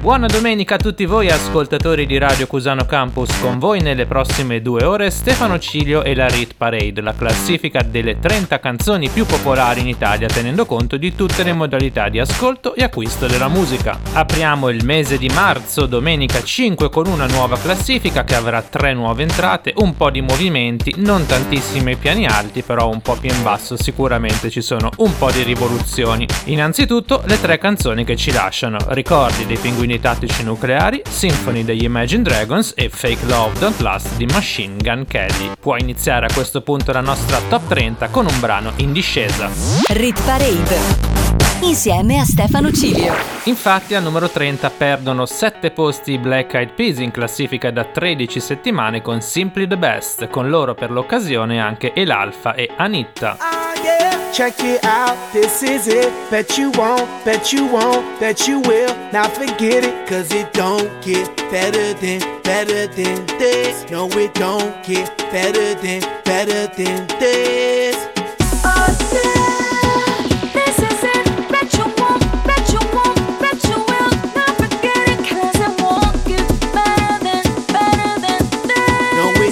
Buona domenica a tutti voi ascoltatori di Radio Cusano Campus, con voi nelle prossime due ore Stefano Cilio e la Rit Parade, la classifica delle 30 canzoni più popolari in Italia tenendo conto di tutte le modalità di ascolto e acquisto della musica. Apriamo il mese di marzo, domenica 5 con una nuova classifica che avrà tre nuove entrate, un po' di movimenti, non tantissimi piani alti, però un po' più in basso sicuramente ci sono un po' di rivoluzioni. Innanzitutto le tre canzoni che ci lasciano, ricordi dei pinguini pinguini tattici nucleari, Symphony degli Imagine Dragons e Fake Love Don't Last di Machine Gun Kelly. Può iniziare a questo punto la nostra top 30 con un brano in discesa. Rit Parade insieme a Stefano Cilio. Infatti al numero 30 perdono 7 posti i Black Eyed Peas in classifica da 13 settimane con Simply the Best, con loro per l'occasione anche El Alfa e Anitta. Ah, yeah. Check it out, this is it. Bet you won't, bet you won't, bet you will. Now forget it, cause it don't get better than, better than this. No, it don't get better than, better than this.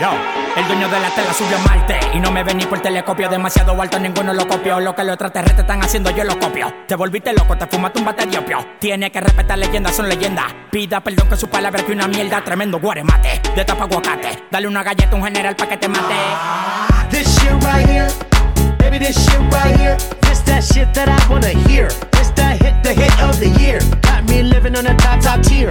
Yo. El dueño de la tela subió a Marte y no me vení por telescopio. Demasiado alto, ninguno lo copió. Lo que los extraterrestres están haciendo, yo lo copio. Te volviste loco, te fumaste un bate diopio. Tiene que respetar leyendas, son leyendas. Pida perdón que su palabra que una mierda. Tremendo guaremate, de tapa aguacate. Dale una galleta a un general pa' que te mate. This shit right here, baby, this shit right here. This that shit that I wanna hear. This that hit, the hit of the year. Got me living on a top, top tier.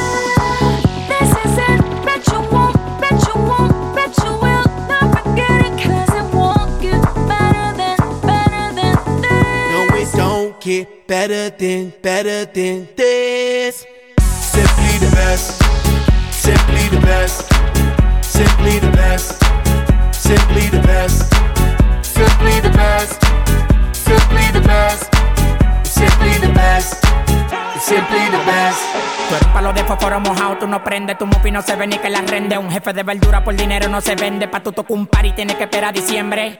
Get better than, better than this. Simply the best, simply the best, simply the best, simply the best, simply the best, simply the best, simply the best, simply the best. Tú eres palo de fósforo mojado, tú no prendes, tu mufi no se ve ni que la rende. Un jefe de verdura por dinero no se vende, pa' tu tocar un par y tienes que esperar a diciembre.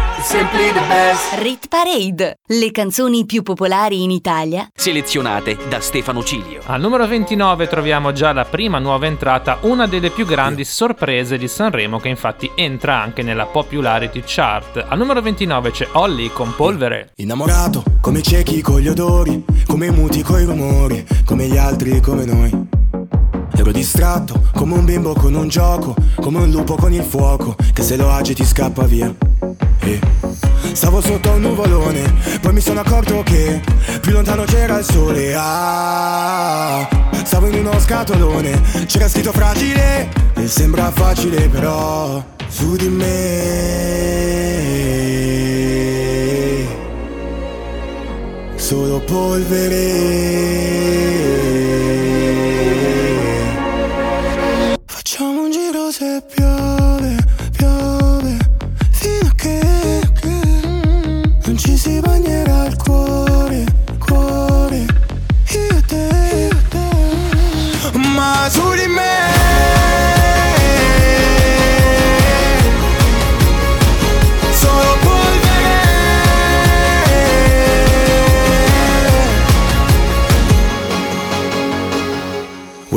simply the best. Rit Parade, le canzoni più popolari in Italia Selezionate da Stefano Cilio. Al numero 29 troviamo già la prima nuova entrata, una delle più grandi sorprese di Sanremo che infatti entra anche nella popularity chart. Al numero 29 c'è Holly con Polvere. Innamorato, come ciechi con gli odori, come muti coi rumori, come gli altri come noi. Ero distratto, come un bimbo con un gioco, come un lupo con il fuoco, che se lo agiti scappa via. E stavo sotto un nuvolone, poi mi sono accorto che più lontano c'era il sole. Ah, stavo in uno scatolone, c'era scritto fragile, e sembra facile però su di me solo polvere. Un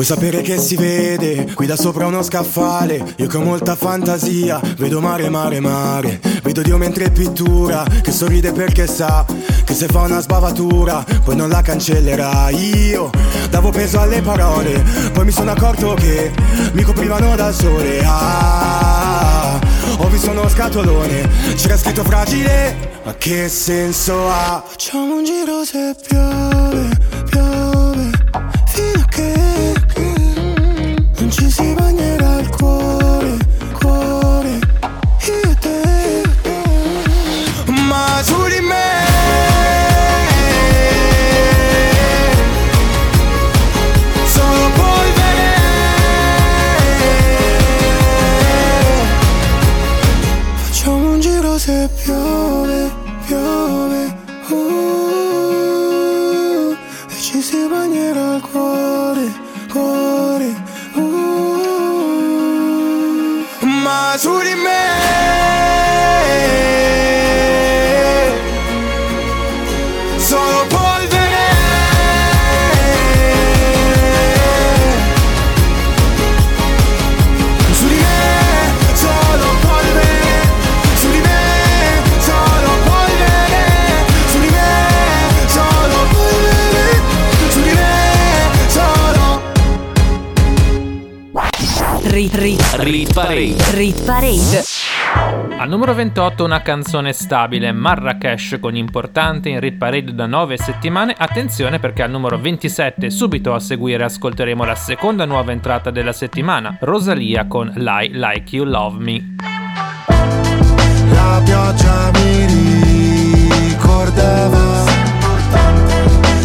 Vuoi sapere che si vede qui da sopra uno scaffale? Io che ho molta fantasia, vedo mare, mare, mare. Vedo Dio mentre pittura, che sorride perché sa che se fa una sbavatura, poi non la cancellerà. Io davo peso alle parole, poi mi sono accorto che mi coprivano dal sole. Ah, ho visto uno scatolone, c'era scritto fragile, ma che senso ha? Facciamo un giro se piove, che non ci Rit Parade. Rit Parade Al numero 28 una canzone stabile, Marrakesh con importante in Rit Parade da 9 settimane. Attenzione perché al numero 27 subito a seguire ascolteremo la seconda nuova entrata della settimana, Rosalia con Lie Like You Love Me. La pioggia mi ricordava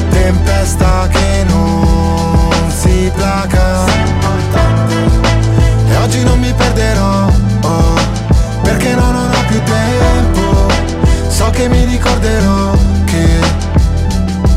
Tempesta che non si placa perderò oh, Perché no, non ho più tempo. So che mi ricorderò che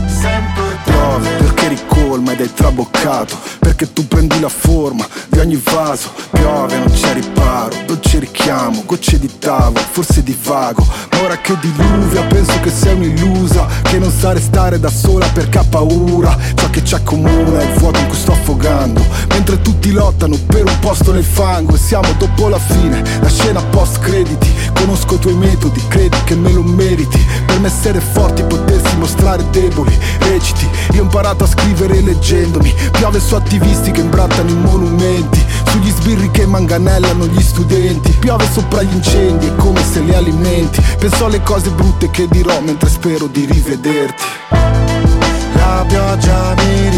Sempre piove perché ricolma ed è traboccato Perché tu prendi la forma di ogni vaso. Piove, non c'è riparo, dolce richiamo Gocce di tavolo, forse di vago. Ma ora che diluvia penso che sei un'illusa Che non sa restare da sola perché ha paura. Ciò che ci accomuna è il vuoto in cui sto affogando. Mentre tutti lottano per un posto nel fango E siamo dopo la fine, la scena post crediti Conosco i tuoi metodi, credi che me lo meriti. Per me essere forti, potersi mostrare deboli Reciti, io ho imparato a scrivere leggendomi. Piove su attivisti che imbrattano i monumenti. Sugli sbirri che manganellano gli studenti. Piove sopra gli incendi, è come se li alimenti. Penso alle cose brutte che dirò mentre spero di rivederti. La pioggia mi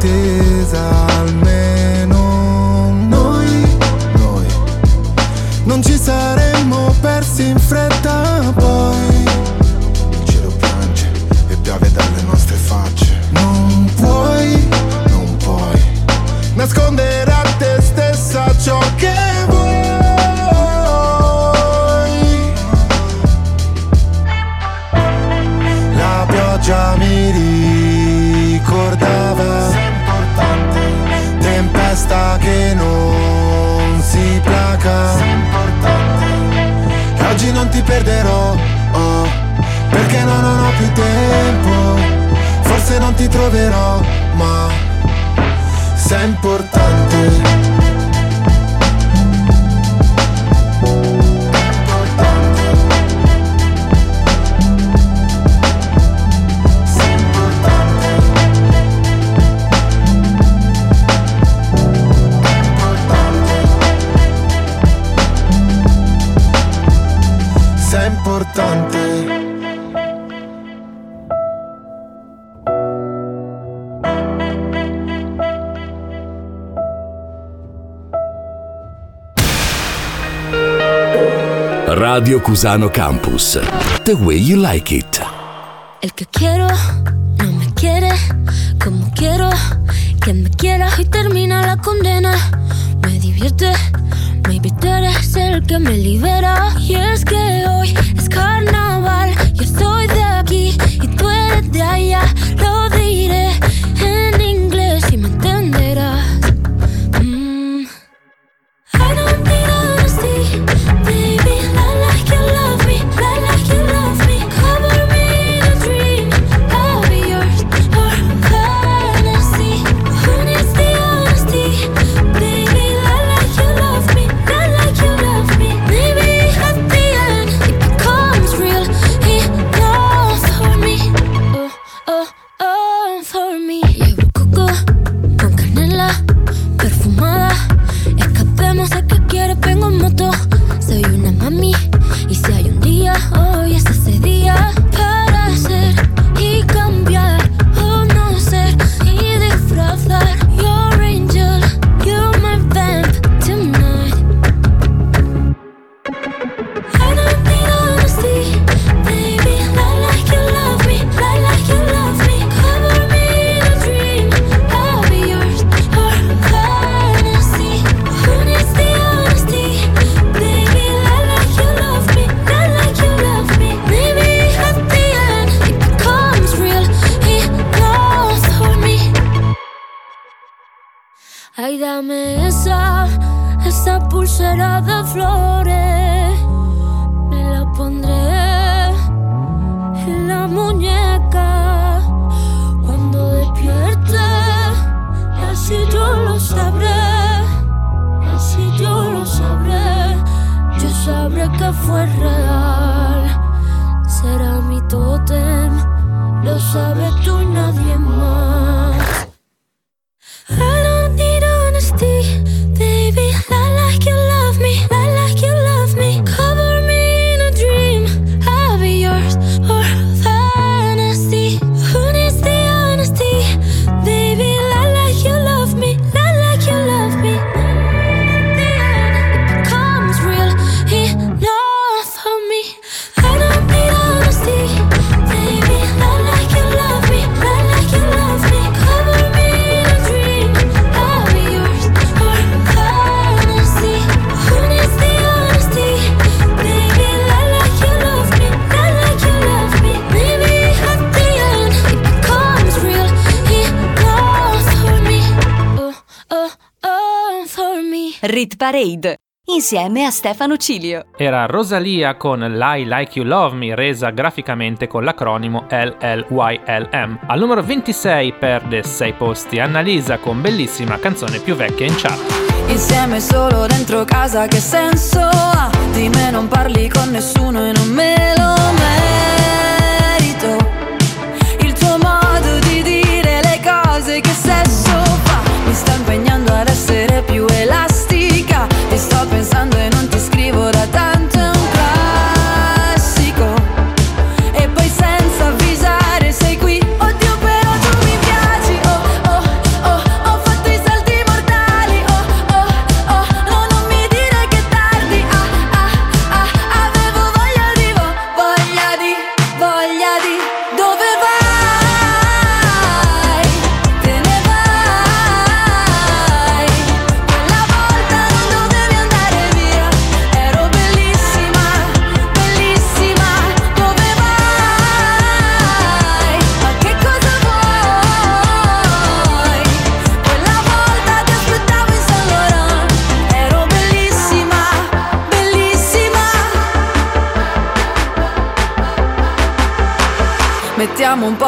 days I'll Cusano Campus. The way you like it. El que quiero no me quiere como quiero. Quien me quiera y termina la condena. Me divierte, me eres el que me libera que fue real. Será mi tótem, lo sabes tú y nadie más. Rit Parade insieme a Stefano Cilio. Era Rosalia con Lie Like You Love Me resa graficamente con l'acronimo LLYLM. Al numero 26 perde 6 posti Annalisa con bellissima canzone più vecchia in chat. Insieme solo dentro casa che senso ha? Di me non parli con nessuno e non me lo merito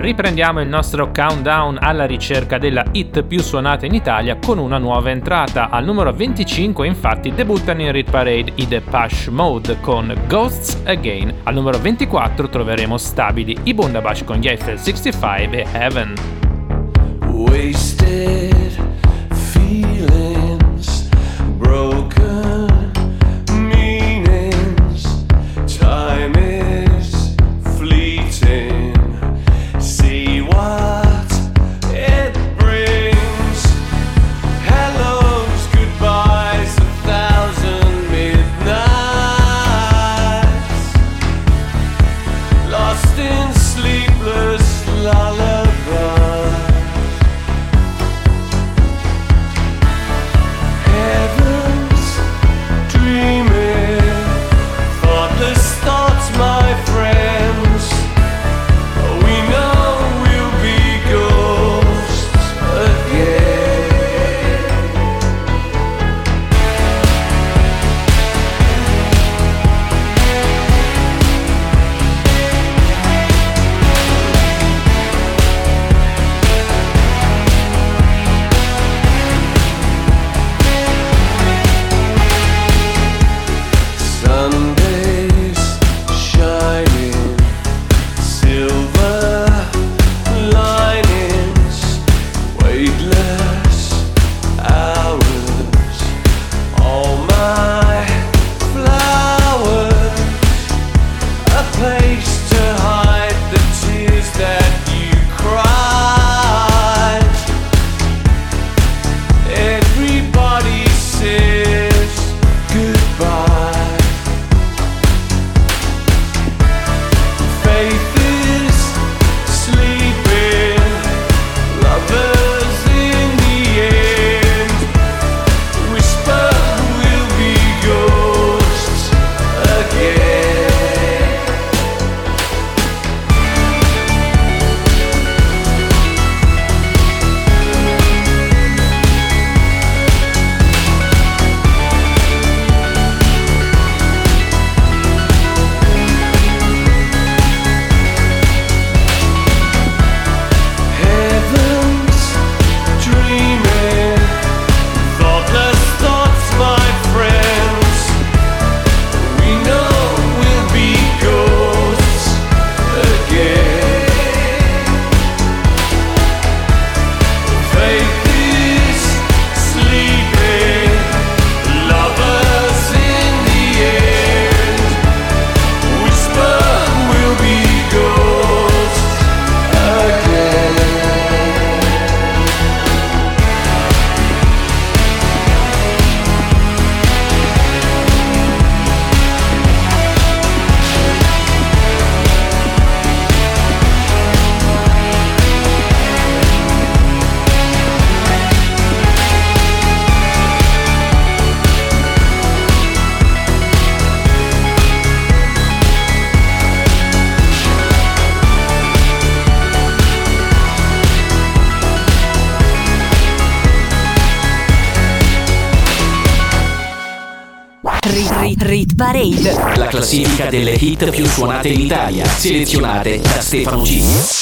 Riprendiamo il nostro countdown alla ricerca della hit più suonata in Italia con una nuova entrata. Al numero 25 infatti debuttano in Hit Parade i The Depeche Mode con Ghosts Again. Al numero 24 troveremo stabili i Bundabash con gli Eiffel 65 e Heaven. Wasted. Classifica delle hit più suonate in Italia, selezionate da Stefano G.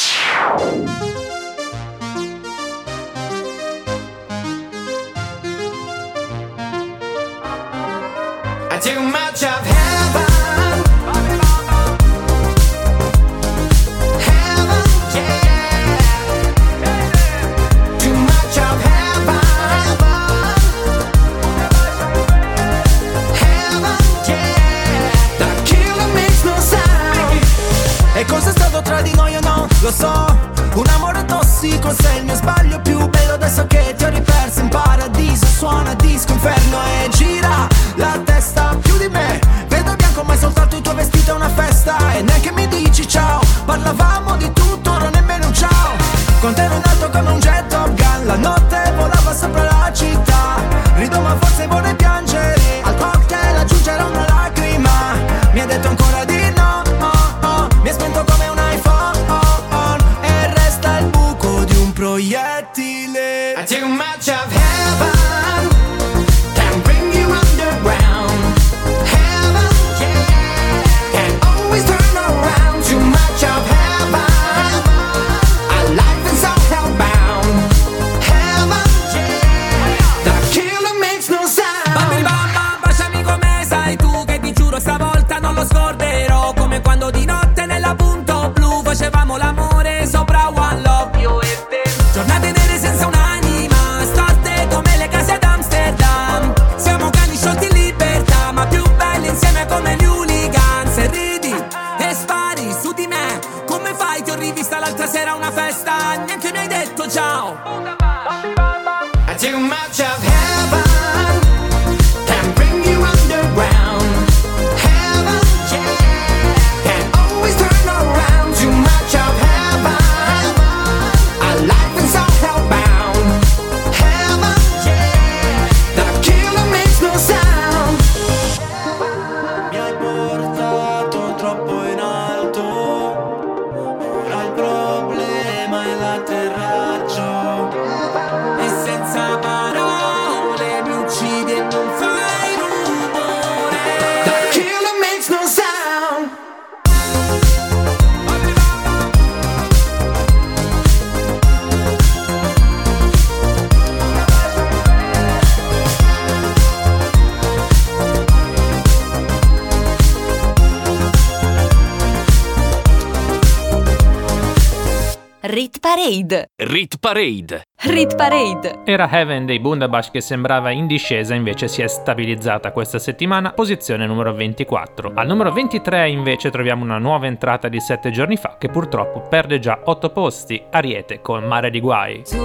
Parade. Rit Parade. Era Heaven dei Bundabash che sembrava in discesa, invece si è stabilizzata questa settimana, posizione numero 24. Al numero 23 invece troviamo una nuova entrata di 7 giorni fa che purtroppo perde già 8 posti, Ariete con Mare di Guai. Tu,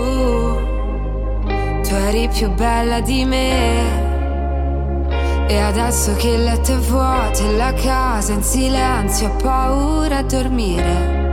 tu eri più bella di me. E adesso che il letto è vuoto e la casa in silenzio, ho paura a dormire.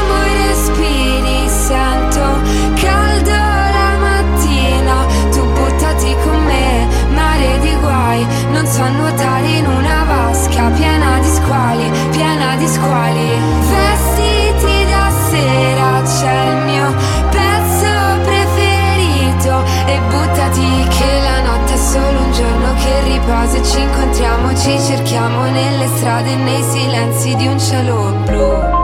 ci incontriamo, ci cerchiamo nelle strade nei silenzi di un cielo blu.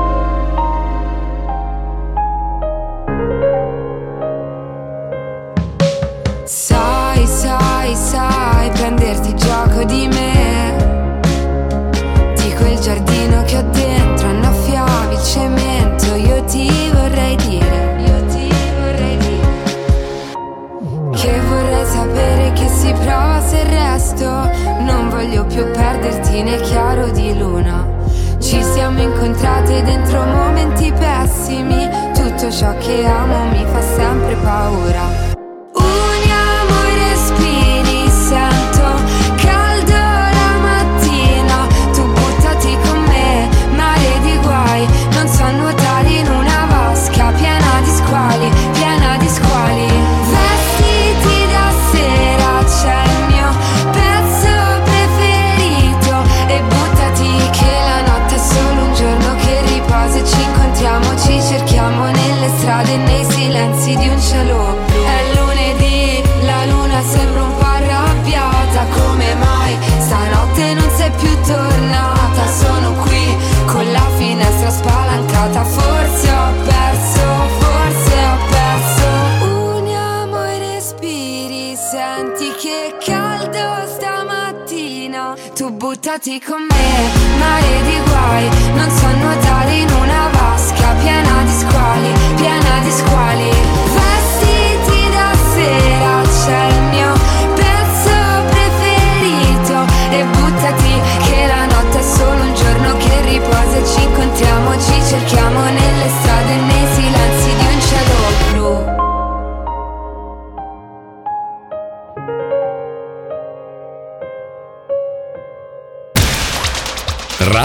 Sai, sai, sai prenderti gioco di me. Di quel giardino che ho dentro annaffiavi cemento Io ti vorrei dire Io ti vorrei dire Che vorrei sapere che si prova se resto Non voglio più perderti nel chiaro di luna. Ci siamo incontrate dentro momenti pessimi Tutto ciò che amo mi fa sempre paura. Uniamo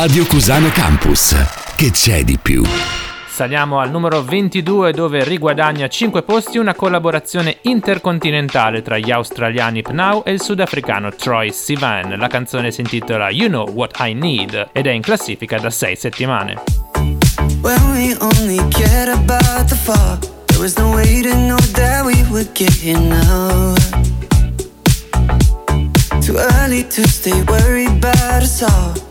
Radio Cusano Campus. Che c'è di più? Saliamo al numero 22 dove riguadagna 5 posti una collaborazione intercontinentale tra gli australiani Pnau e il sudafricano Troy Sivan. La canzone si intitola You Know What I Need ed è in classifica da 6 settimane. When we only cared about the fall, there was no way to know that we would get here now. Too early to stay worried about us all.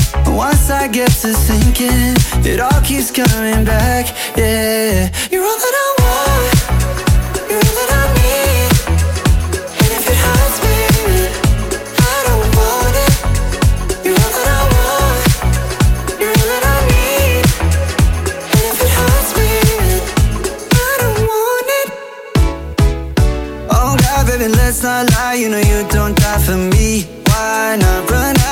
Once I get to thinking, it all keeps coming back. Yeah, you're all that I want. You're all that I need. And if it hurts me, I don't want it. You're all that I want. You're all that I need. And if it hurts me, I don't want it. Oh God, baby, let's not lie. You know you don't die for me. Why not run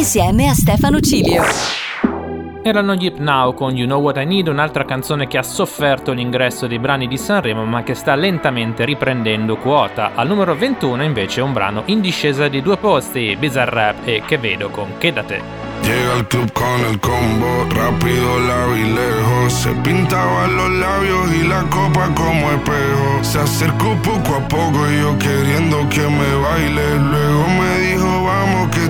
insieme a Stefano Cilio. Erano gli Now con You Know What I Need, un'altra canzone che ha sofferto l'ingresso dei brani di Sanremo ma che sta lentamente riprendendo quota. Al numero 21 invece un brano in discesa di due posti, Bizarrap e Che vedo con Che da te. Llega al club con el combo, rápido la vi lejos. Se pintaba los labios y la copa como espejo. Se acercó poco a poco y yo queriendo que me baile. Luego me dijo, vamos que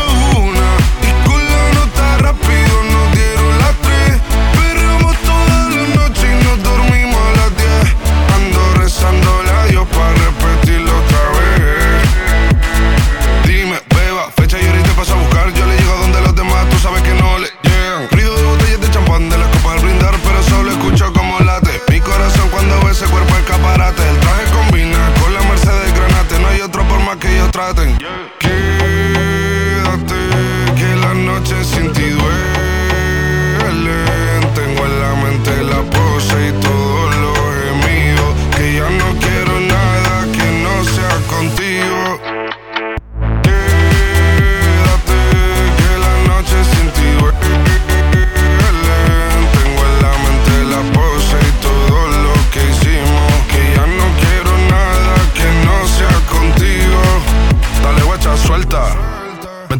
El traje combina con la Mercedes Granate. No hay otra forma que ellos traten.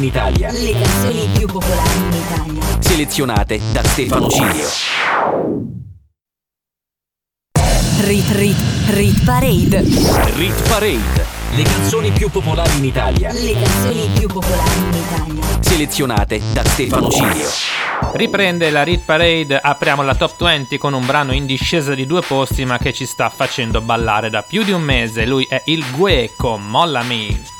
in Italia. Le canzoni più popolari in Italia. Selezionate da Stefano Cilio. Rit Rit Rit Parade. Rit Parade. Le canzoni più popolari in Italia. Le canzoni più popolari in Italia. Selezionate da Stefano Cilio. Riprende la Rit Parade, apriamo la top 20 con un brano in discesa di due posti ma che ci sta facendo ballare da più di un mese. Lui è il Gue con Mollami.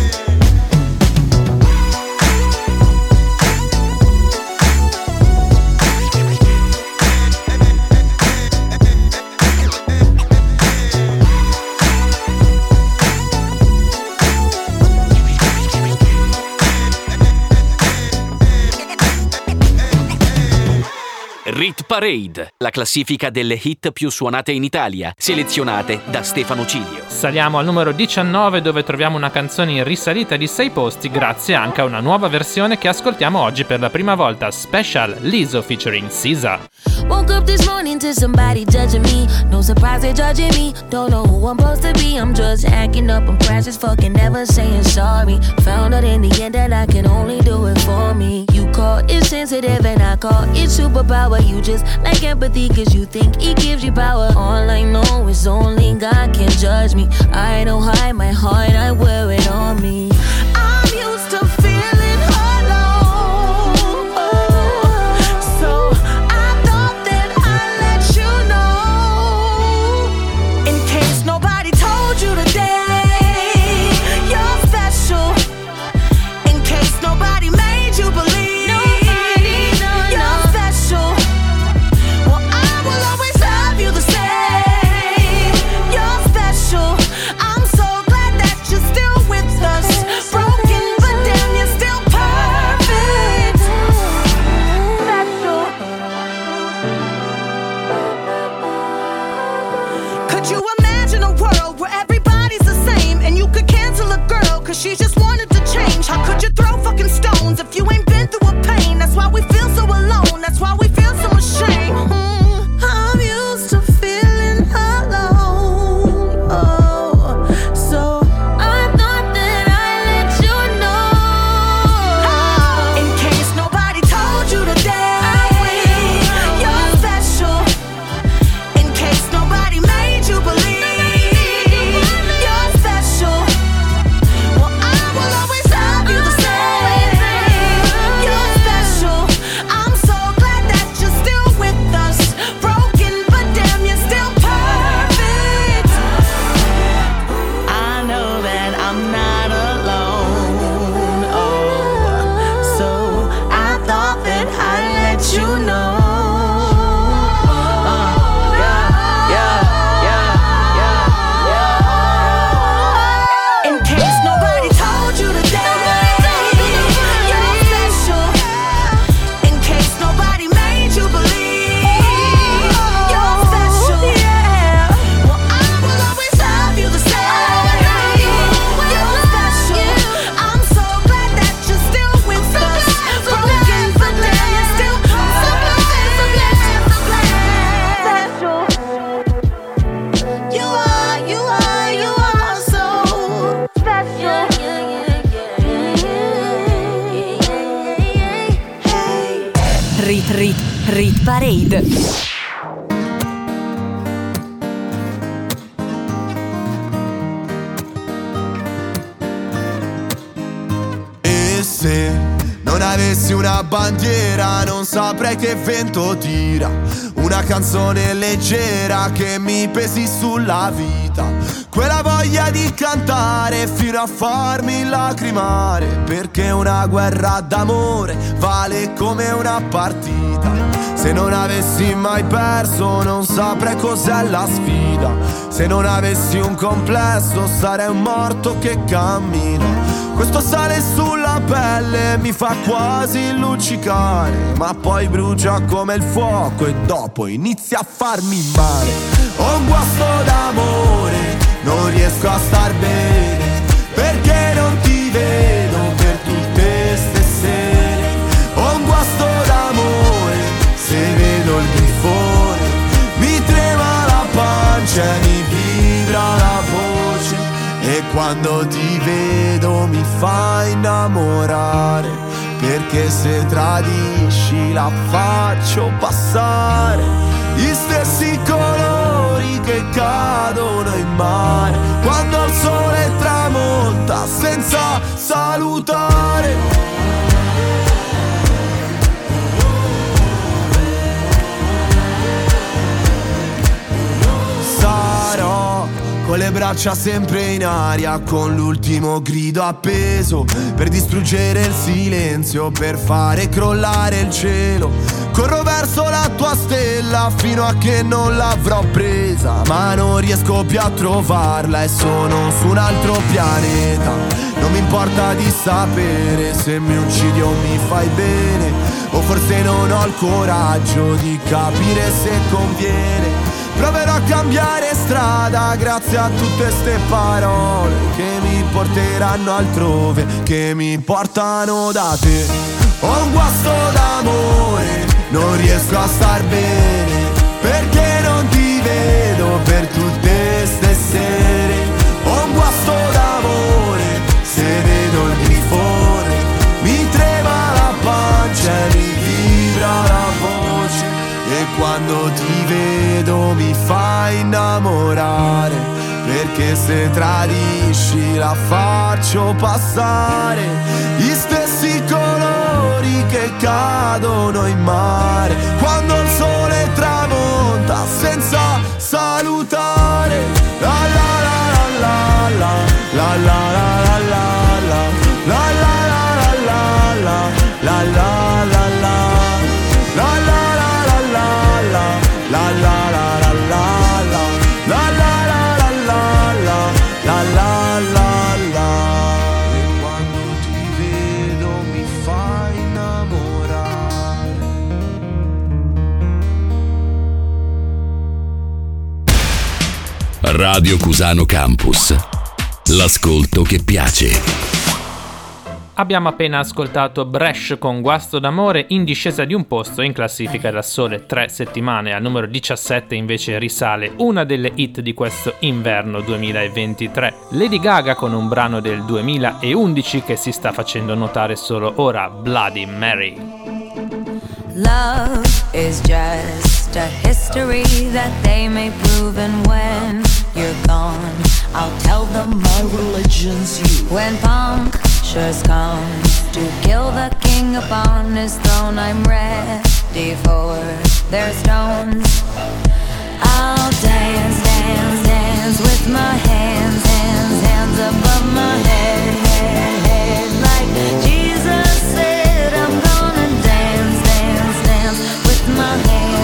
Rit Parade, la classifica delle hit più suonate in Italia, selezionate da Stefano Cilio. Saliamo al numero 19 dove troviamo una canzone in risalita di 6 posti grazie anche a una nuova versione che ascoltiamo oggi per la prima volta, Special Liso featuring Sisa. Woke up this morning to somebody judging me. No surprise they judging me. Don't know who I'm supposed to be. I'm just acting up. I'm precious, fucking never saying sorry. Found out in the end that I can only do it for me. You call it sensitive and I call it superpower. You just like empathy cause you think it gives you power. All I know is only God can judge me. I don't hide my heart, I wear it on me. You throw fucking stones if you ain't been through a pain? That's why we feel so alone, that's why we feel so ashamed. Parade. E se non avessi una bandiera non saprei che vento tira. Una canzone leggera che mi pesi sulla vita. Quella voglia di cantare fino a farmi lacrimare. Perché una guerra d'amore vale come una partita Se non avessi mai perso non saprei cos'è la sfida. Se non avessi un complesso sarei un morto che cammina. Questo sale sulla pelle mi fa quasi luccicare, ma poi brucia come il fuoco e dopo inizia a farmi male. Ho un guasto d'amore, non riesco a star bene, quando ti vedo mi fa innamorare Perché se tradisci la faccio passare. Gli stessi colori che cadono in mare Quando il sole tramonta senza salutare con le braccia sempre in aria, con l'ultimo grido appeso per distruggere il silenzio, per fare crollare il cielo. Corro verso la tua stella fino a che non l'avrò presa, ma non riesco più a trovarla e sono su un altro pianeta. Non mi importa di sapere se mi uccidi o mi fai bene, o forse non ho il coraggio di capire se conviene. Proverò a cambiare strada grazie a tutte ste parole che mi porteranno altrove, che mi portano da te. Ho un guasto d'amore, non riesco a star bene, ti vedo mi fai innamorare, perché se tradisci la faccio passare, gli stessi colori che cadono in mare, quando il sole tramonta senza salutare. La la la la la la la la la Radio Cusano Campus. L'ascolto che piace. Abbiamo appena ascoltato Bresh con Guasto d'amore in discesa di un posto in classifica da sole tre settimane. Al numero 17 invece risale una delle hit di questo inverno 2023. Lady Gaga con un brano del 2011 che si sta facendo notare solo ora, Bloody Mary. Love is just a history that they may prove, and when you're gone, I'll tell them my religion's you. When punctures come to kill the king upon his throne, I'm ready for their stones. I'll dance, dance, dance with my hands, hands, hands above my head, head, head, like Jesus said. I'm gonna dance, dance, dance with my hands,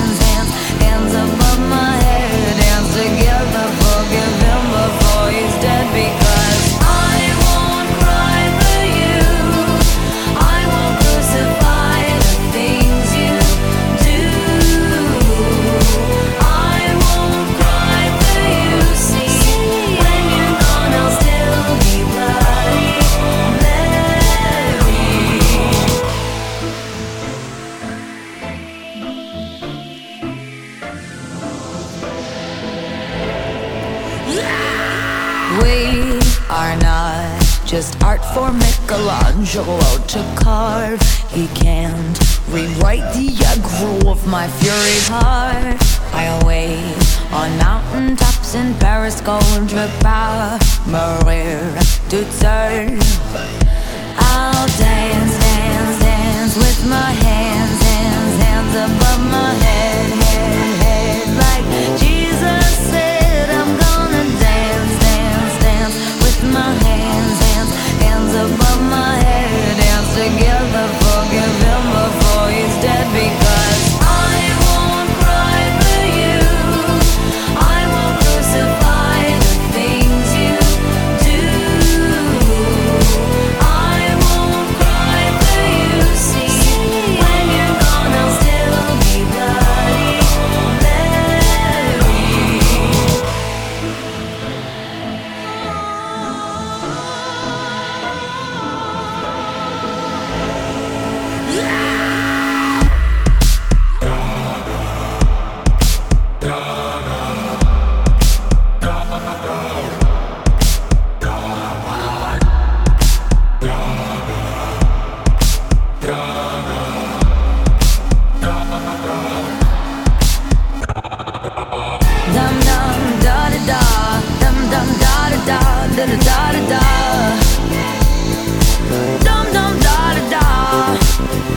just art for Michelangelo to carve. He can't rewrite the aggro of my fury heart. I wait on mountain tops in Paris, to power, Maria to turn. I'll dance, dance, dance with my hands, hands, hands above my head,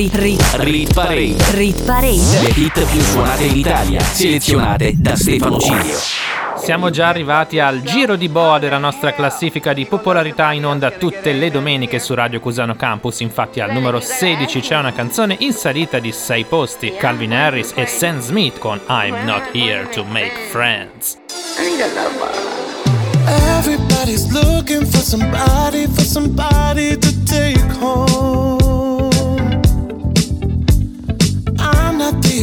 Rit, rit, Rit Parade. rit parade. Le hit più suonate in Italia, selezionate da Stefano Cilio. Siamo già arrivati al giro di boa della nostra classifica di popolarità in onda tutte le domeniche su Radio Cusano Campus. Infatti al numero 16 c'è una canzone in salita di 6 posti, Calvin Harris e Sam Smith con I'm Not Here to Make Friends. Everybody's looking for somebody, for somebody to take home.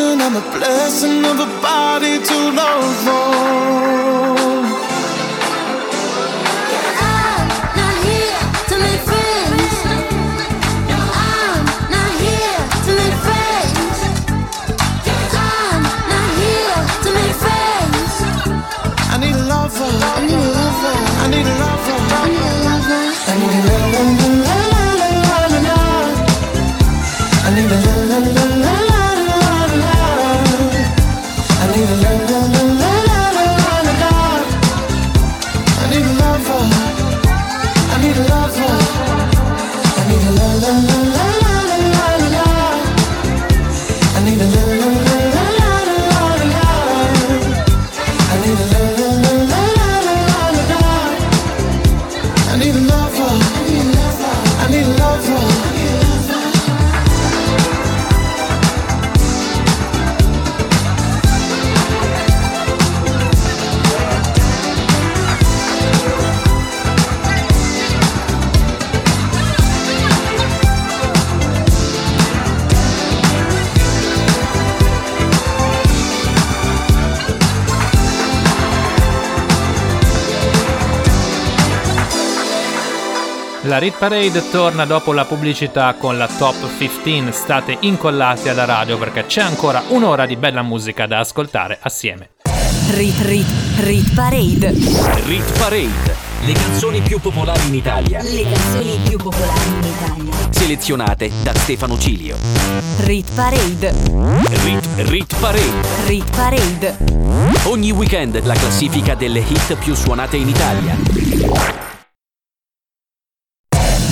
I'm a blessing of a body to love on. La Rit Parade torna dopo la pubblicità con la Top 15. State incollati alla radio perché c'è ancora un'ora di bella musica da ascoltare assieme. Rit, rit, rit parade. Rit Parade. Le canzoni più popolari in Italia, Le canzoni più popolari in Italia. selezionate da Stefano Cilio. Rit parade. Rit, Rit Parade. Rit parade. Ogni weekend la classifica delle hit più suonate in Italia.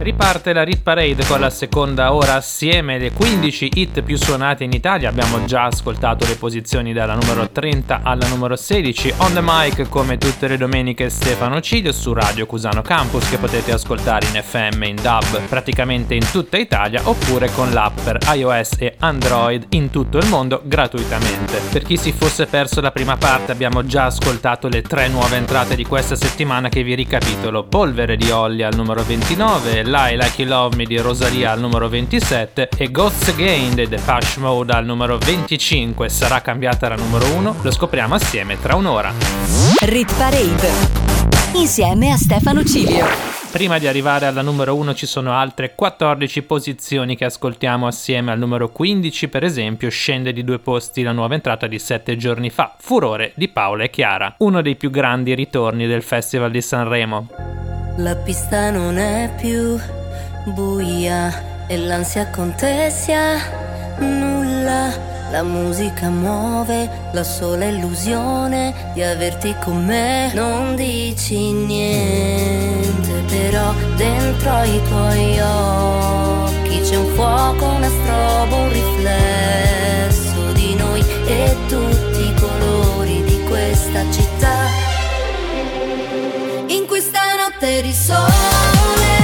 Riparte la Rit Parade con la seconda ora assieme le 15 hit più suonate in Italia. Abbiamo già ascoltato le posizioni dalla numero 30 alla numero 16. On the mic come tutte le domeniche Stefano Cilio su Radio Cusano Campus che potete ascoltare in FM in DAB praticamente in tutta Italia oppure con l'app per iOS e Android in tutto il mondo gratuitamente. Per chi si fosse perso la prima parte abbiamo già ascoltato le tre nuove entrate di questa settimana che vi ricapitolo. Polvere di Olli al numero 29, Lie Like You Love Me di Rosalia al numero 27 e Ghosts Again di Depeche Mode al numero 25 sarà cambiata la numero 1? Lo scopriamo assieme tra un'ora. Rit Parade insieme a Stefano Cilio. Prima di arrivare alla numero 1 ci sono altre 14 posizioni che ascoltiamo assieme al numero 15 per esempio scende di due posti la nuova entrata di 7 giorni fa, Furore di Paola e Chiara, uno dei più grandi ritorni del Festival di Sanremo. La pista non è più buia e l'ansia contessa nulla. La musica muove la sola illusione di averti con me. Non dici niente, però dentro i tuoi occhi c'è un fuoco, una strobo, un riflesso di noi e tutti i colori di questa città. Questa notte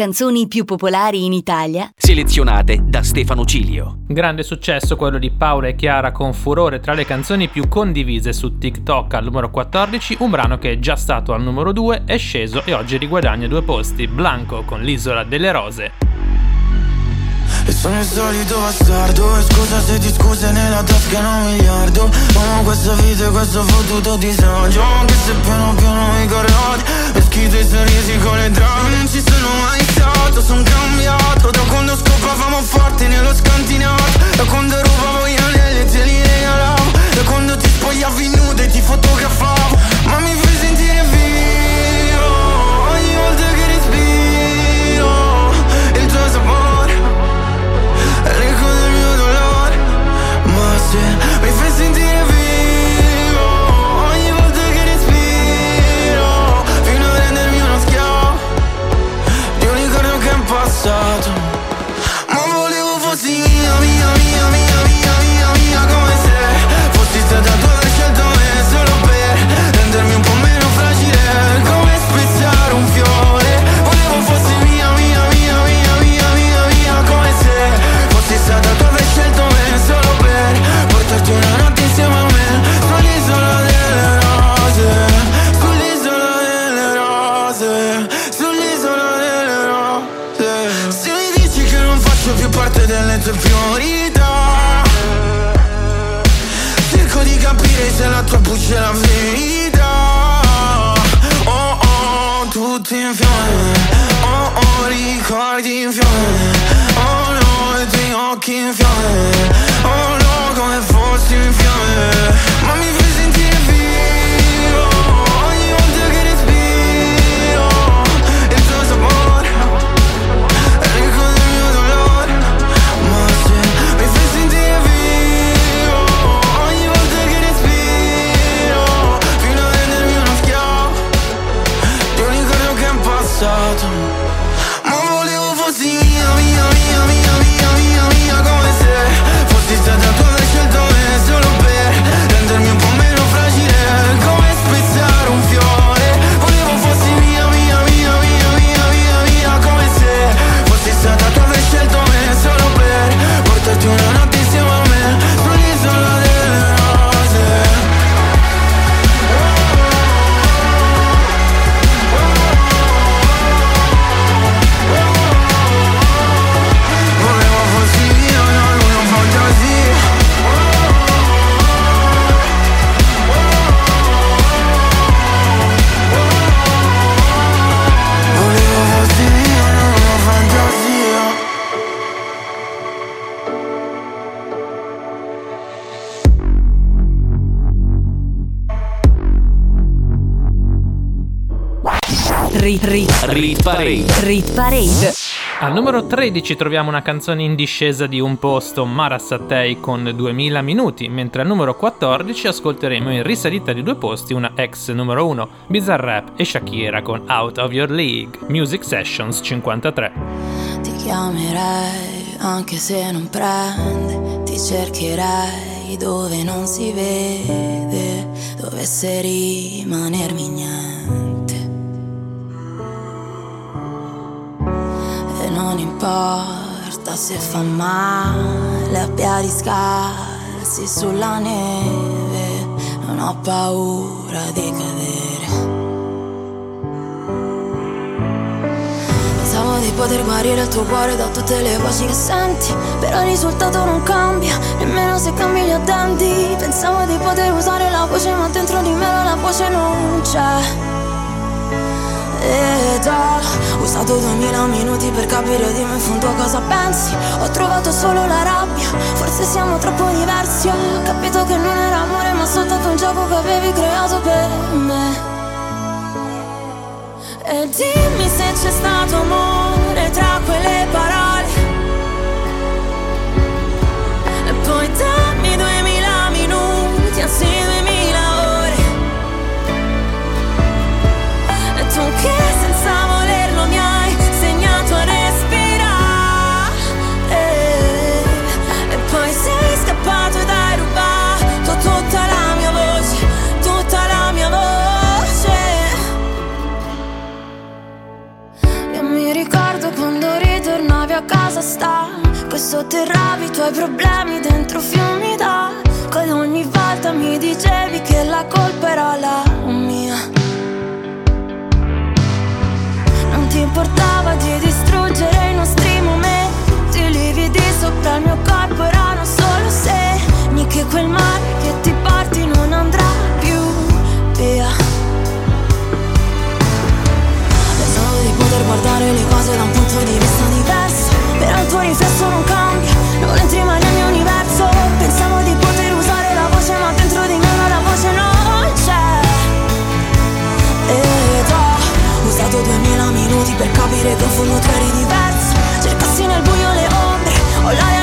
canzoni più popolari in Italia Selezionate da Stefano Cilio. Grande successo quello di Paola e Chiara con furore tra le canzoni più condivise su TikTok al numero 14, un brano che è già stato al numero 2, è sceso e oggi riguadagna due posti, Blanco con l'isola delle rose. E sono il solito bastardo. E scusa se ti scuse nella tasca non un miliardo Amo questa vita e questo fottuto disagio Anche se piano piano mi corrodi. E schito i sorrisi con le drame Non ci sono mai stato, son cambiato Da quando scopavamo forte nello scantinato Parade. rit parade. Al numero 13 troviamo una canzone in discesa di un posto, Mara Sattei con 2000 minuti, mentre al numero 14 ascolteremo in risalita di due posti una ex numero 1, Bizarrap e Shakira con Out of Your League, Music Sessions 53. Ti chiamerei anche se non prende, ti cercherei dove non si vede, dovesse rimanermi niente. Se fa male a piedi scalzi sulla neve, non ho paura di cadere. Pensavo di poter guarire il tuo cuore da tutte le voci che senti Però il risultato non cambia, nemmeno se cambi gli addenti Pensavo di poter usare la voce ma dentro di me la voce non c'è Ed ho usato duemila minuti per capire di me in fondo cosa pensi. Ho trovato solo la rabbia, forse siamo troppo diversi. Ho capito che non era amore ma soltanto un gioco che avevi creato per me. E dimmi se c'è stato amore tra quelle parole ritornavi a casa stanco E sotterravi i tuoi problemi dentro fiumi d'acqua ogni volta mi dicevi che la colpa era la mia. Non ti importava di distruggere i nostri momenti I lividi sopra il mio corpo erano solo segni Che quel mare che ti porti non andrà più via. Pensavo di poter guardare le cose da un punto di vista diverso tuo riflesso non cambia, non entri mai nel mio universo. Pensavo di poter usare la voce ma dentro di me la voce non c'è. Ed ho usato duemila minuti per capire che in fondo tu eri diverso. Cercassi nel buio le ombre, o l'aria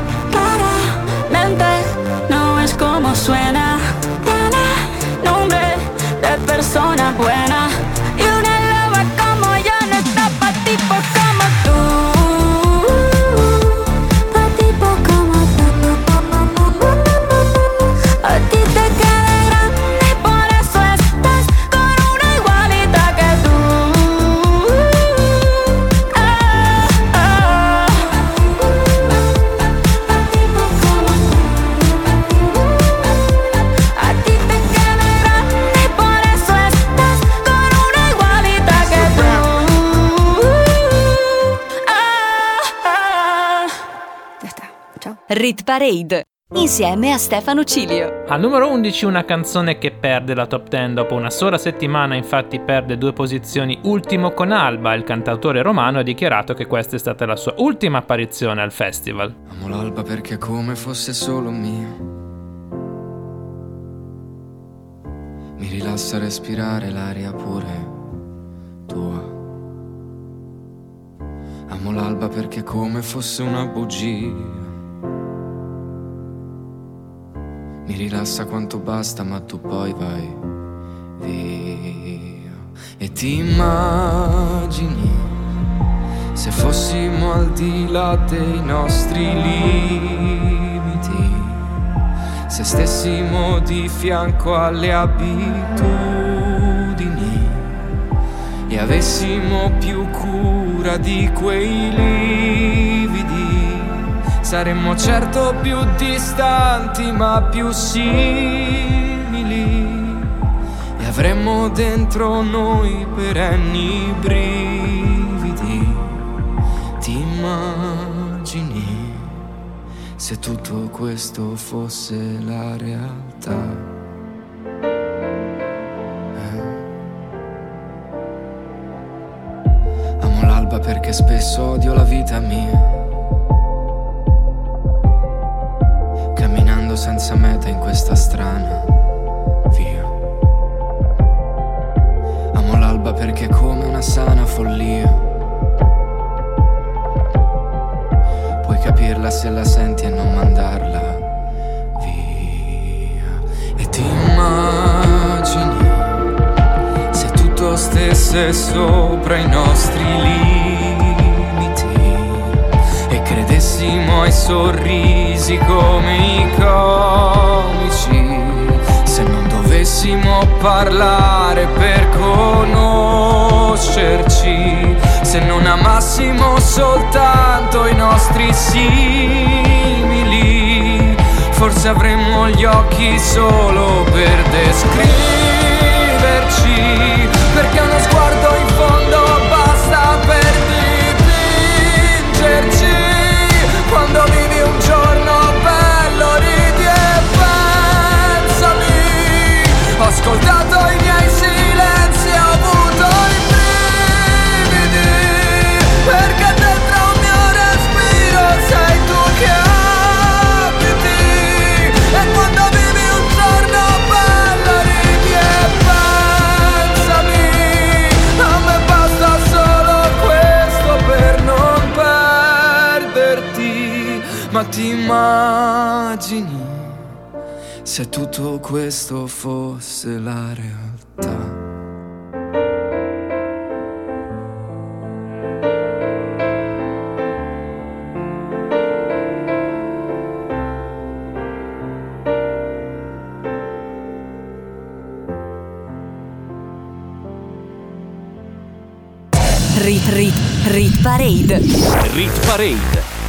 lost when I Rit Parade insieme a Stefano Cilio. Al numero 11 una canzone che perde la top 10 dopo una sola settimana, infatti perde due posizioni ultimo con Alba, il cantautore romano ha dichiarato che questa è stata la sua ultima apparizione al festival. Amo l'alba perché è come fosse solo mia. Mi rilassa respirare l'aria pure tua. Amo l'alba perché è come fosse una bugia. Mi rilassa quanto basta, ma tu poi vai via. E ti immagini se fossimo al di là dei nostri limiti, se stessimo di fianco alle abitudini e avessimo più cura di quei lividi, saremmo certo più distanti ma più simili e avremmo dentro noi perenni brividi. Ti immagini se tutto questo fosse la realtà? Eh? Amo l'alba perché spesso odio la vita mia. Senza meta in questa strana via. Amo l'alba perché è come una sana follia. Puoi capirla se la senti e non mandarla via. E ti immagini se tutto stesse sopra i nostri limiti credessimo ai sorrisi come i comici. Se non dovessimo parlare per conoscerci, se non amassimo soltanto i nostri simili, forse avremmo gli occhi solo per descriverci, perché uno sguardo se tutto questo fosse la realtà? Rit Rit Rit Parade. Rit Parade.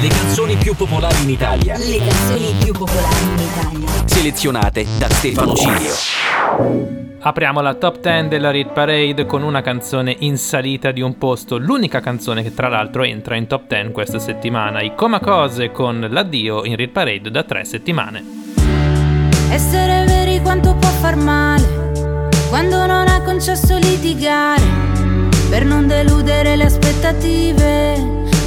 Le canzoni più popolari in Italia. Le canzoni più popolari in Italia. Selezionate da Stefano Cilio. Apriamo la top 10 della Rit Parade con una canzone in salita di un posto, l'unica canzone che tra l'altro entra in top 10 questa settimana, i Comacose con l'addio in Rit Parade da tre settimane. Essere veri quanto può far male quando non ha concesso litigare per non deludere le aspettative.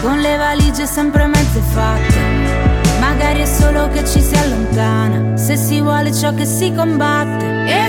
con le valigie sempre mezze fatte. Magari è solo che ci si allontana, se si vuole ciò che si combatte. E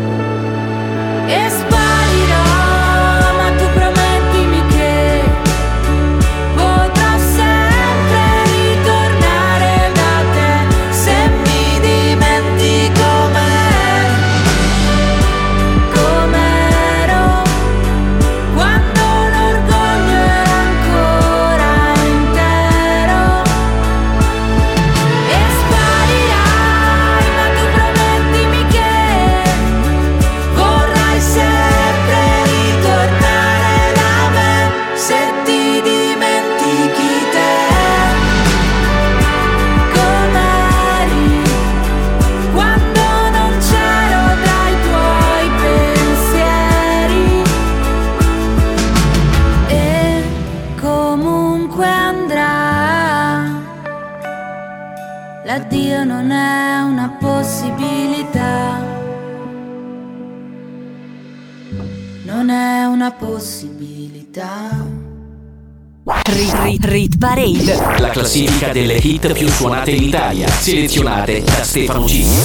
Parade. La classifica delle hit più suonate in Italia. Selezionate da Stefano Cilio.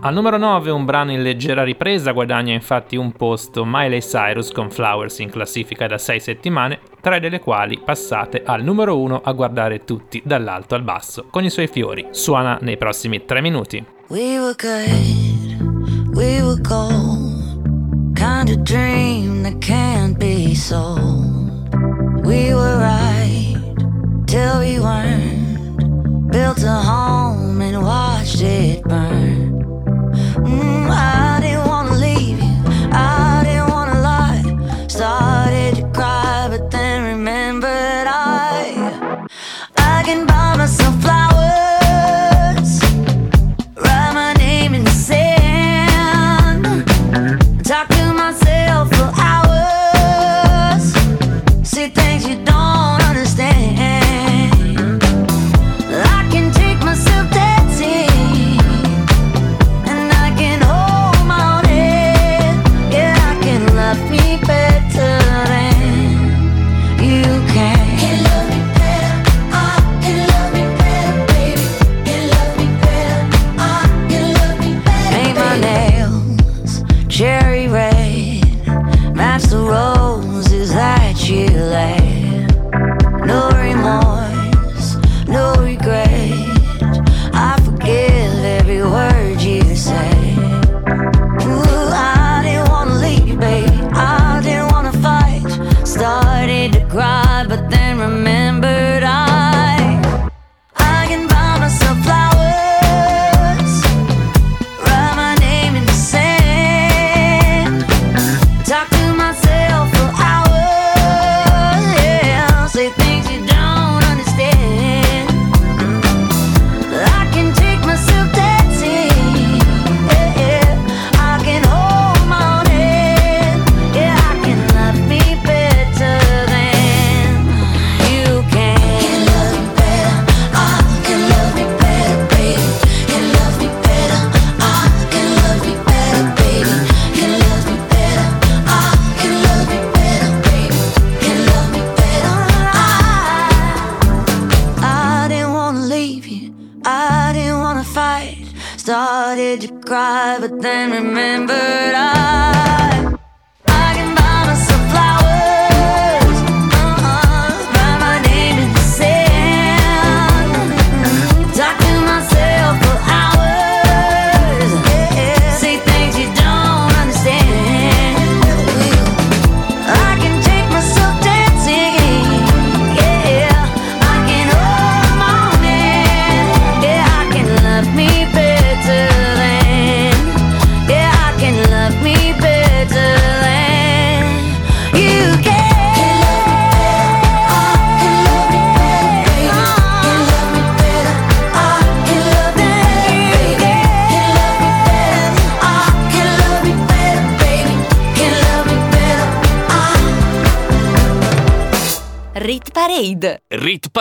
Al numero 9 un brano in leggera ripresa guadagna infatti un posto Miley Cyrus con Flowers in classifica da 6 settimane, tre delle quali passate al numero 1 a guardare tutti dall'alto al basso con i suoi fiori. Suona nei prossimi 3 minuti. We were good, we were gold. Kind of dream that can't be sold. We were right till we weren't. Built a home and watched it burn. Mm, I didn't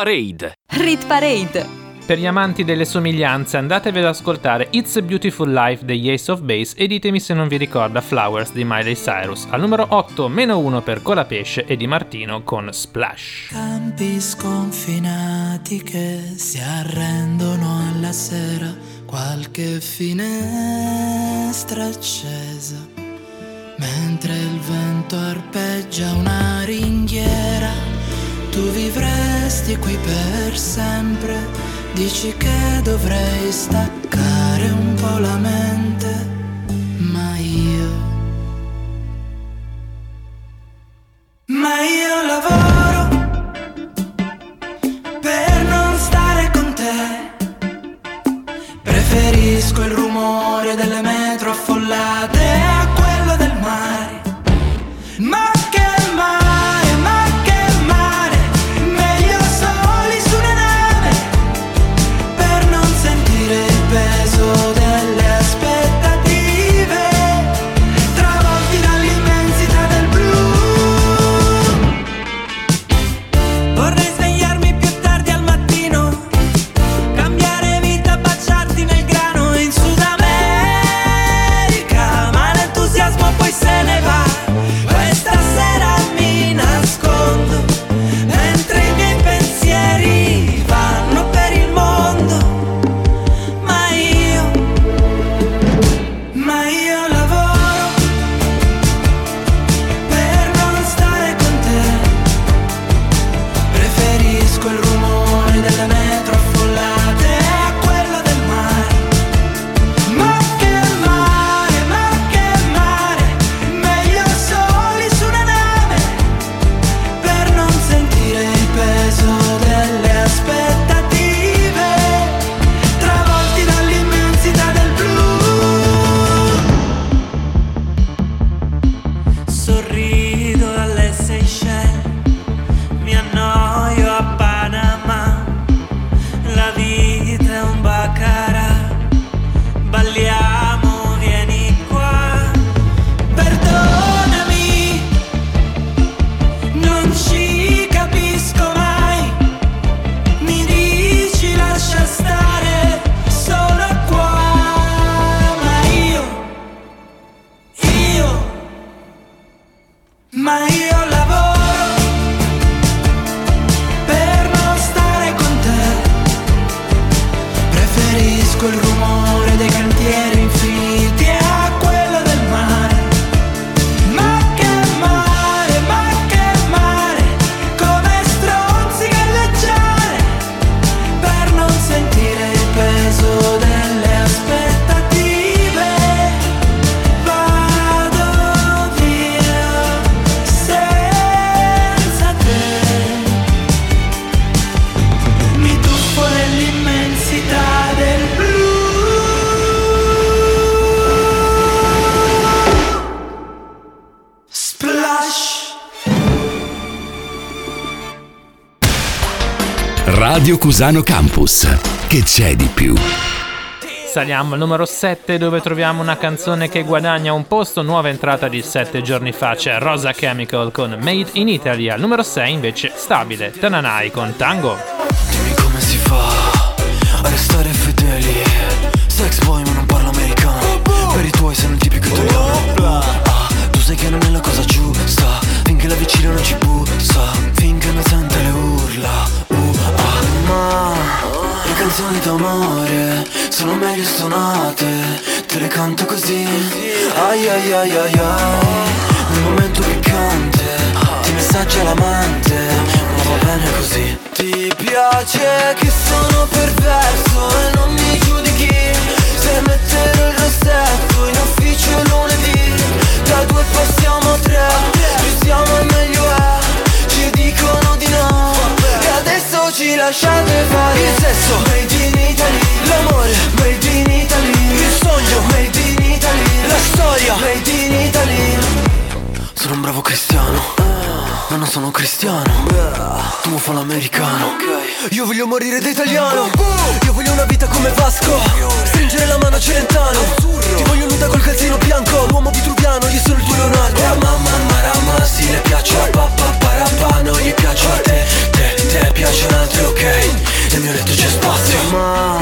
Parade. Rit Parade. Per gli amanti delle somiglianze andatevelo ad ascoltare It's a Beautiful Life degli Ace of Base e ditemi se non vi ricorda Flowers di Miley Cyrus. Al numero 8, meno 1 per Colapesce e Di Martino con Splash. Campi sconfinati che si arrendono alla sera, qualche finestra accesa, mentre il vento arpeggia una ringhiera tu vivresti qui per sempre, dici che dovrei staccare un po' la mente, ma io... Ma io lavoro per non stare con te, preferisco il rumore delle Radio Cusano Campus. Che c'è di più? Saliamo al numero 7 dove troviamo una canzone che guadagna un posto, nuova entrata di 7 giorni fa, c'è Rosa Chemical con Made in Italy, al numero 6 invece stabile, Tananai con Tango. D'amore Sono meglio suonate Te le canto così. Ai ai ai ai ai Nel momento piccante Ti messaggia l'amante Ma va bene così. Ti piace che sono perverso E non mi giudichi Se metterò il rossetto lasciate fare Il sesso. Made in Italy. L'amore Made in Italy. Il sogno Made in Italy. La storia Made in Italy. Sono un bravo cristiano. Ma non sono cristiano. Tu mi fa l'americano Io voglio morire da italiano. Io voglio una vita come Vasco. Stringere la mano a Celentano. Ti voglio nuda col calzino bianco. L'uomo vitruviano, io sono il tuo Leonardo. Oh mamma marama, sì le piaccio a papà parapà Non gli piaccio a te, te, te piacciono altri ok? Nel mio letto c'è spazio. Ma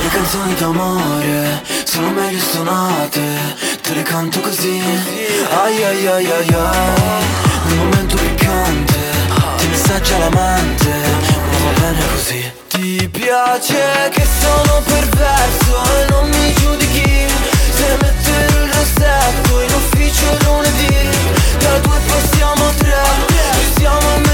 le canzoni d'amore Sono meglio suonate. Te le canto così. Ai ai ai ai ai. Nel momento piccante. Ti messaggia l'amante. Ma va bene così. Ti piace che sono perverso E non mi giudichi. Se metterò il rossetto in ufficio lunedì. Da due passiamo a tre siamo e meglio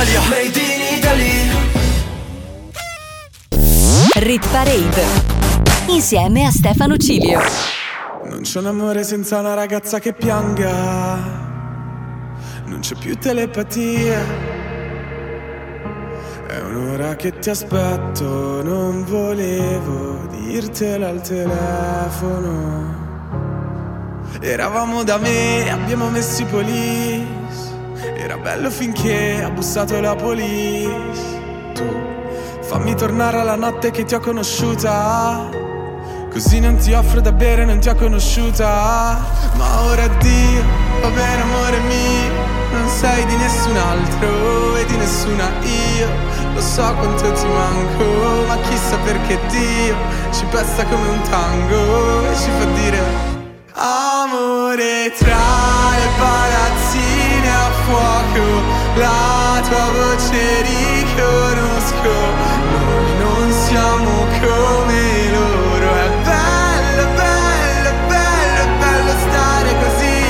L'Italia Made in Italy Rit Parade insieme a Stefano Cilio. Non c'è un amore senza una ragazza che pianga. Non c'è più telepatia. È un'ora che ti aspetto, non volevo dirtelo al telefono. Eravamo da me, abbiamo messo i police. Era bello finché ha bussato la police. Tu fammi tornare alla notte che ti ho conosciuta. Così non ti offro da bere, non ti ho conosciuta. Ma ora addio, va bene amore mio. Non sei di nessun altro e di nessuna io. Lo so quanto ti manco, ma chissà perché Dio ci pesta come un tango e ci fa dire Amore tra le palazzine fuoco, la tua voce riconosco, noi non siamo come loro, è bello, bello, bello, bello stare così,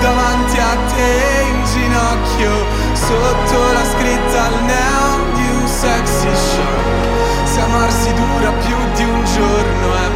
davanti a te in ginocchio, sotto la scritta al neon di un sexy show, se amarsi dura più di un giorno è bello.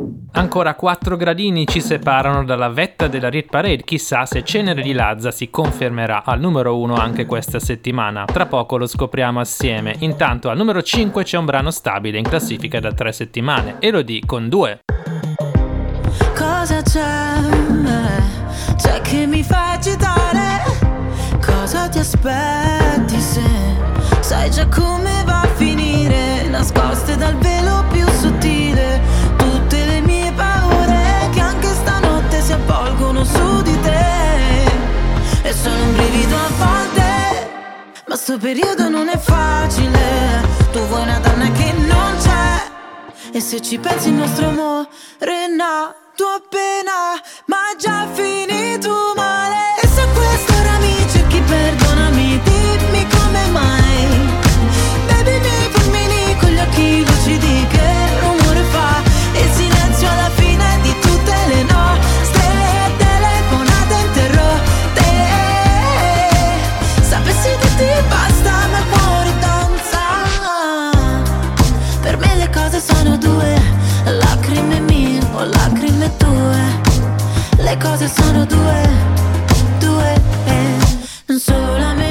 Ancora 4 gradini ci separano dalla vetta della Rit Parade, chissà se Cenere di Lazza si confermerà al numero 1 anche questa settimana. Tra poco lo scopriamo assieme. Intanto al numero 5 c'è un brano stabile in classifica da 3 settimane, Elodie con 2. Cosa c'è? C'è che mi fa agitare? Cosa ti aspetti se sai già come va a finire? Nascoste dal velo ma sto periodo non è facile. Tu vuoi una donna che non c'è. E se ci pensi il nostro amore è nato appena Ma già finito male E se a quest'ora mi cerchi perdonami Cose sono due, due. eh. Solamente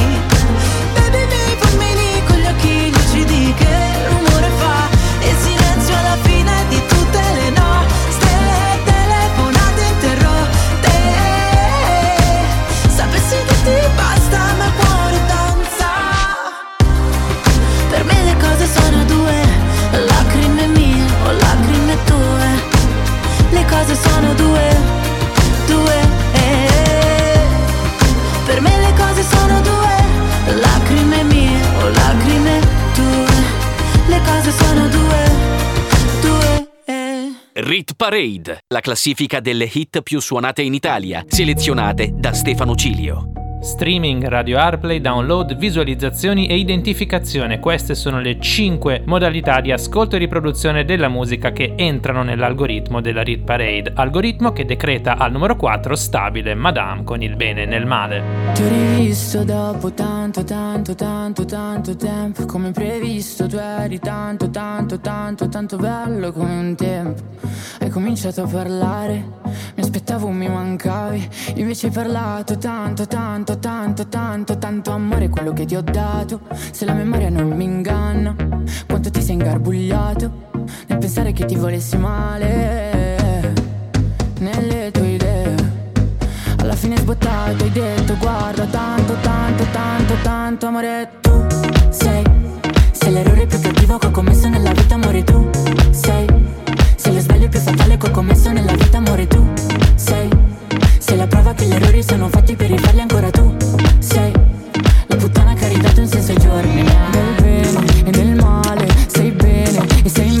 Cose sono due, due. eh. Per me le cose sono due, lacrime mie o lacrime tue. Le cose sono due, due. eh. Rit Parade, la classifica delle hit più suonate in Italia, selezionate da Stefano Cilio. Streaming, radio AirPlay, download, visualizzazioni e identificazione. Queste sono le 5 modalità di ascolto e riproduzione della musica che entrano nell'algoritmo della Rit Parade, algoritmo che decreta al numero 4 stabile Madame con il bene nel male. Ti ho rivisto dopo tanto, tanto, tanto, tanto tempo Come previsto tu eri tanto, tanto, tanto, tanto bello come un tempo Hai cominciato a parlare, mi aspettavo mi mancavi Invece hai parlato tanto, tanto, tanto, tanto, tanto amore quello che ti ho dato. Se la memoria non mi inganna, quanto ti sei ingarbugliato Nel pensare che ti volessi male. Nelle tue idee alla fine sbottato hai detto guarda tanto, tanto, tanto, tanto amore tu sei. Sei l'errore più cattivo che ho commesso nella vita amore tu sei. Sei lo sbaglio più fatale che ho commesso nella vita Sei la prova che gli errori sono fatti per rifarli ancora tu. Sei La puttana che ha ridato un senso ai giorni. Nel bene e nel male sei bene e sei male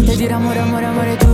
saputo solamente dire amore, amore, amore tu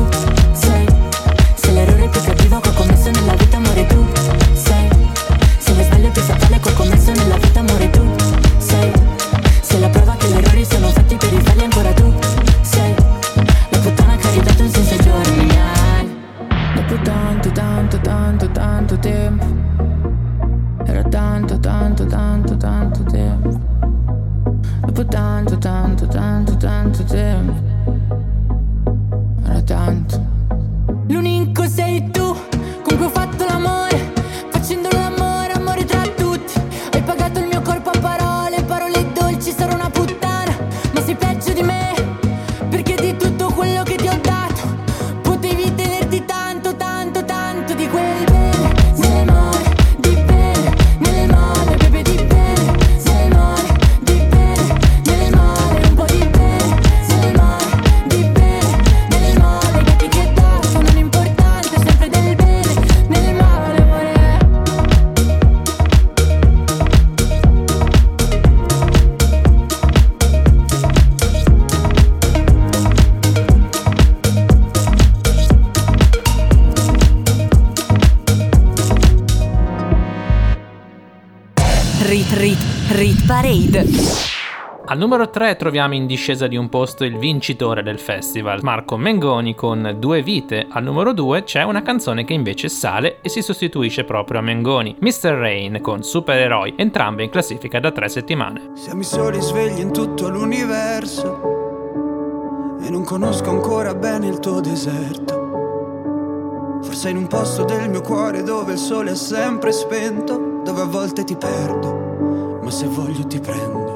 numero 3 troviamo in discesa di un posto il vincitore del festival, Marco Mengoni con Due vite. Al numero 2 c'è una canzone che invece sale e si sostituisce proprio a Mengoni, Mr. Rain con Supereroi, entrambe in classifica da tre settimane. Siamo i soli svegli in tutto l'universo e non conosco ancora bene il tuo deserto. Forse in un posto del mio cuore dove il sole è sempre spento, dove a volte ti perdo, ma se voglio ti prendo.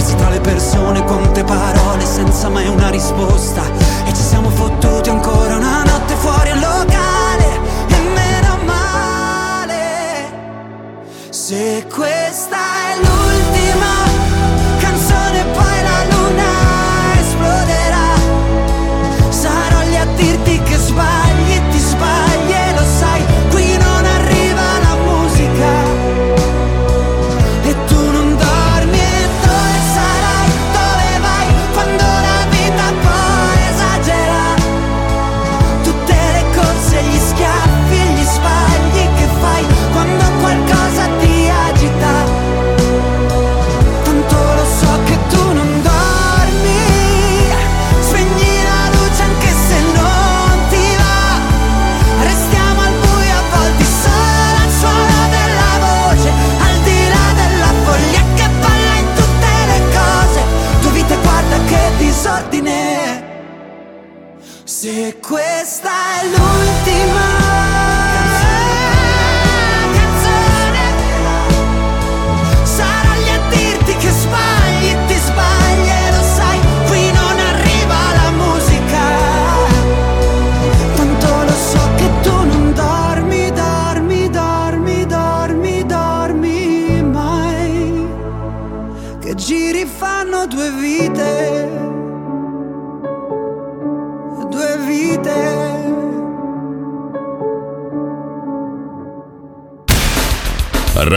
persi tra le persone, quante parole senza mai una risposta. E ci siamo fottuti ancora una notte fuori al locale, e meno male. Se questa è l'ultima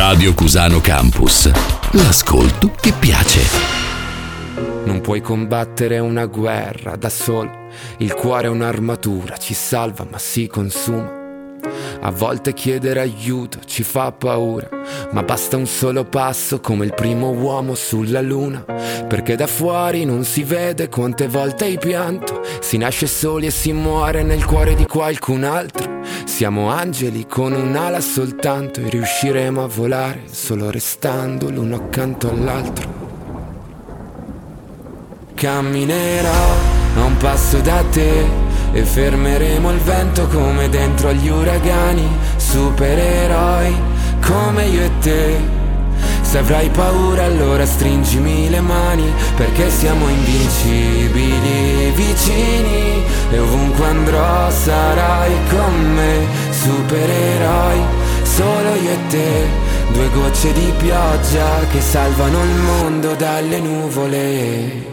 Radio Cusano Campus. L'ascolto che piace. Non puoi combattere una guerra da solo. Il cuore è un'armatura, ci salva ma si consuma. A volte chiedere aiuto ci fa paura, ma basta un solo passo come il primo uomo sulla luna. Perché da fuori non si vede quante volte hai pianto. Si nasce soli e si muore nel cuore di qualcun altro. Siamo angeli con un'ala soltanto e riusciremo a volare solo restando l'uno accanto all'altro. Camminerò a un passo da te e fermeremo il vento come dentro agli uragani, supereroi come io e te. Se avrai paura allora stringimi le mani perché siamo invincibili vicini e ovunque andrò sarai con me, supereroi solo io e te. Due gocce di pioggia che salvano il mondo dalle nuvole.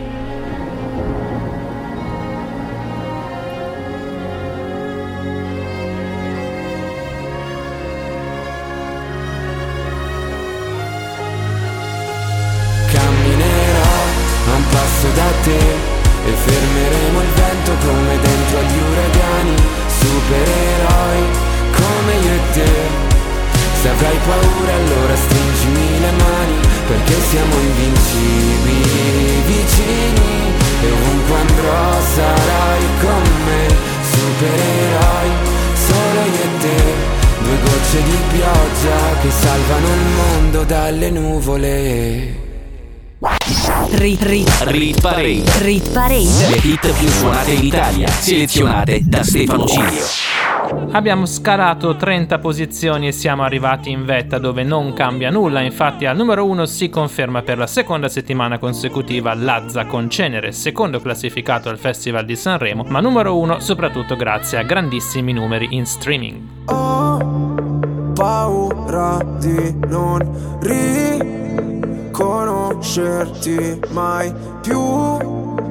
paura allora stringimi le mani, perché siamo invincibili vicini e ovunque andrò sarai con me, supereroi solo io e te. Due gocce di pioggia che salvano il mondo dalle nuvole. Rit, rit, Rit Parade. rit parade. Le hit più suonate in Italia, selezionate da Stefano Cilio. Abbiamo scalato 30 posizioni e siamo arrivati in vetta dove non cambia nulla, infatti al numero 1 si conferma per la seconda settimana consecutiva Lazza con Cenere, secondo classificato al Festival di Sanremo, ma numero 1 soprattutto grazie a grandissimi numeri in streaming. paura di non riconoscerti mai più.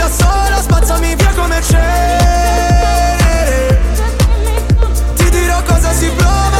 da sola Spazzami via come cenere Ti dirò cosa si prova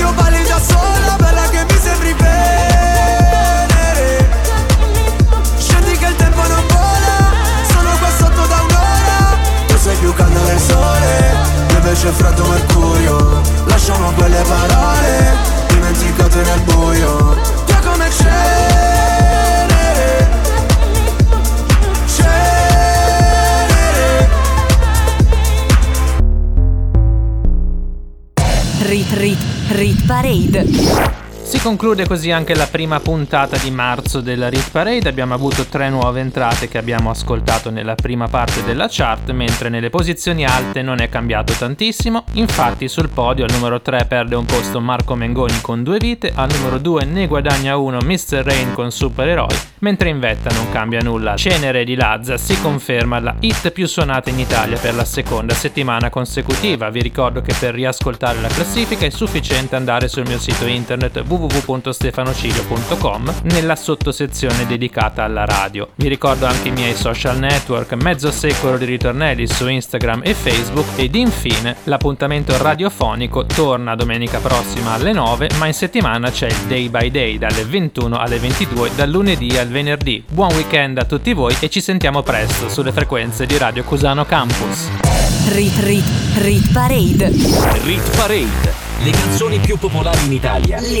io valida sola, bella che mi sembri venere Scendi che il tempo non vola, sono qua sotto da un'ora. Tu sei più caldo del sole, io invece è freddo mercurio. Lasciamo quelle parole, dimenticate nel buio. Io come c'è Cenere Rit, rit. Rit Parade. Si conclude così anche la prima puntata di marzo della Rit Parade. Abbiamo avuto tre nuove entrate che abbiamo ascoltato nella prima parte della chart, mentre nelle posizioni alte non è cambiato tantissimo. Infatti sul podio al numero 3 perde un posto Marco Mengoni con due vite, al numero 2 ne guadagna uno Mr. Rain con Supereroi, mentre in vetta non cambia nulla. Cenere di Lazza si conferma la hit più suonata in Italia per la seconda settimana consecutiva. Vi ricordo che per riascoltare la classifica è sufficiente andare sul mio sito internet www www.stefanocilio.com nella sottosezione dedicata alla radio. Vi ricordo anche i miei social network, mezzo secolo di ritornelli su Instagram e Facebook ed infine l'appuntamento radiofonico torna domenica prossima alle 9, ma in settimana c'è il Day by Day dalle 21 alle 22 dal lunedì al venerdì. Buon weekend a tutti voi e ci sentiamo presto sulle frequenze di Radio Cusano Campus. Rit Rit Rit Parade. Rit Parade. Le canzoni più popolari in Italia. Le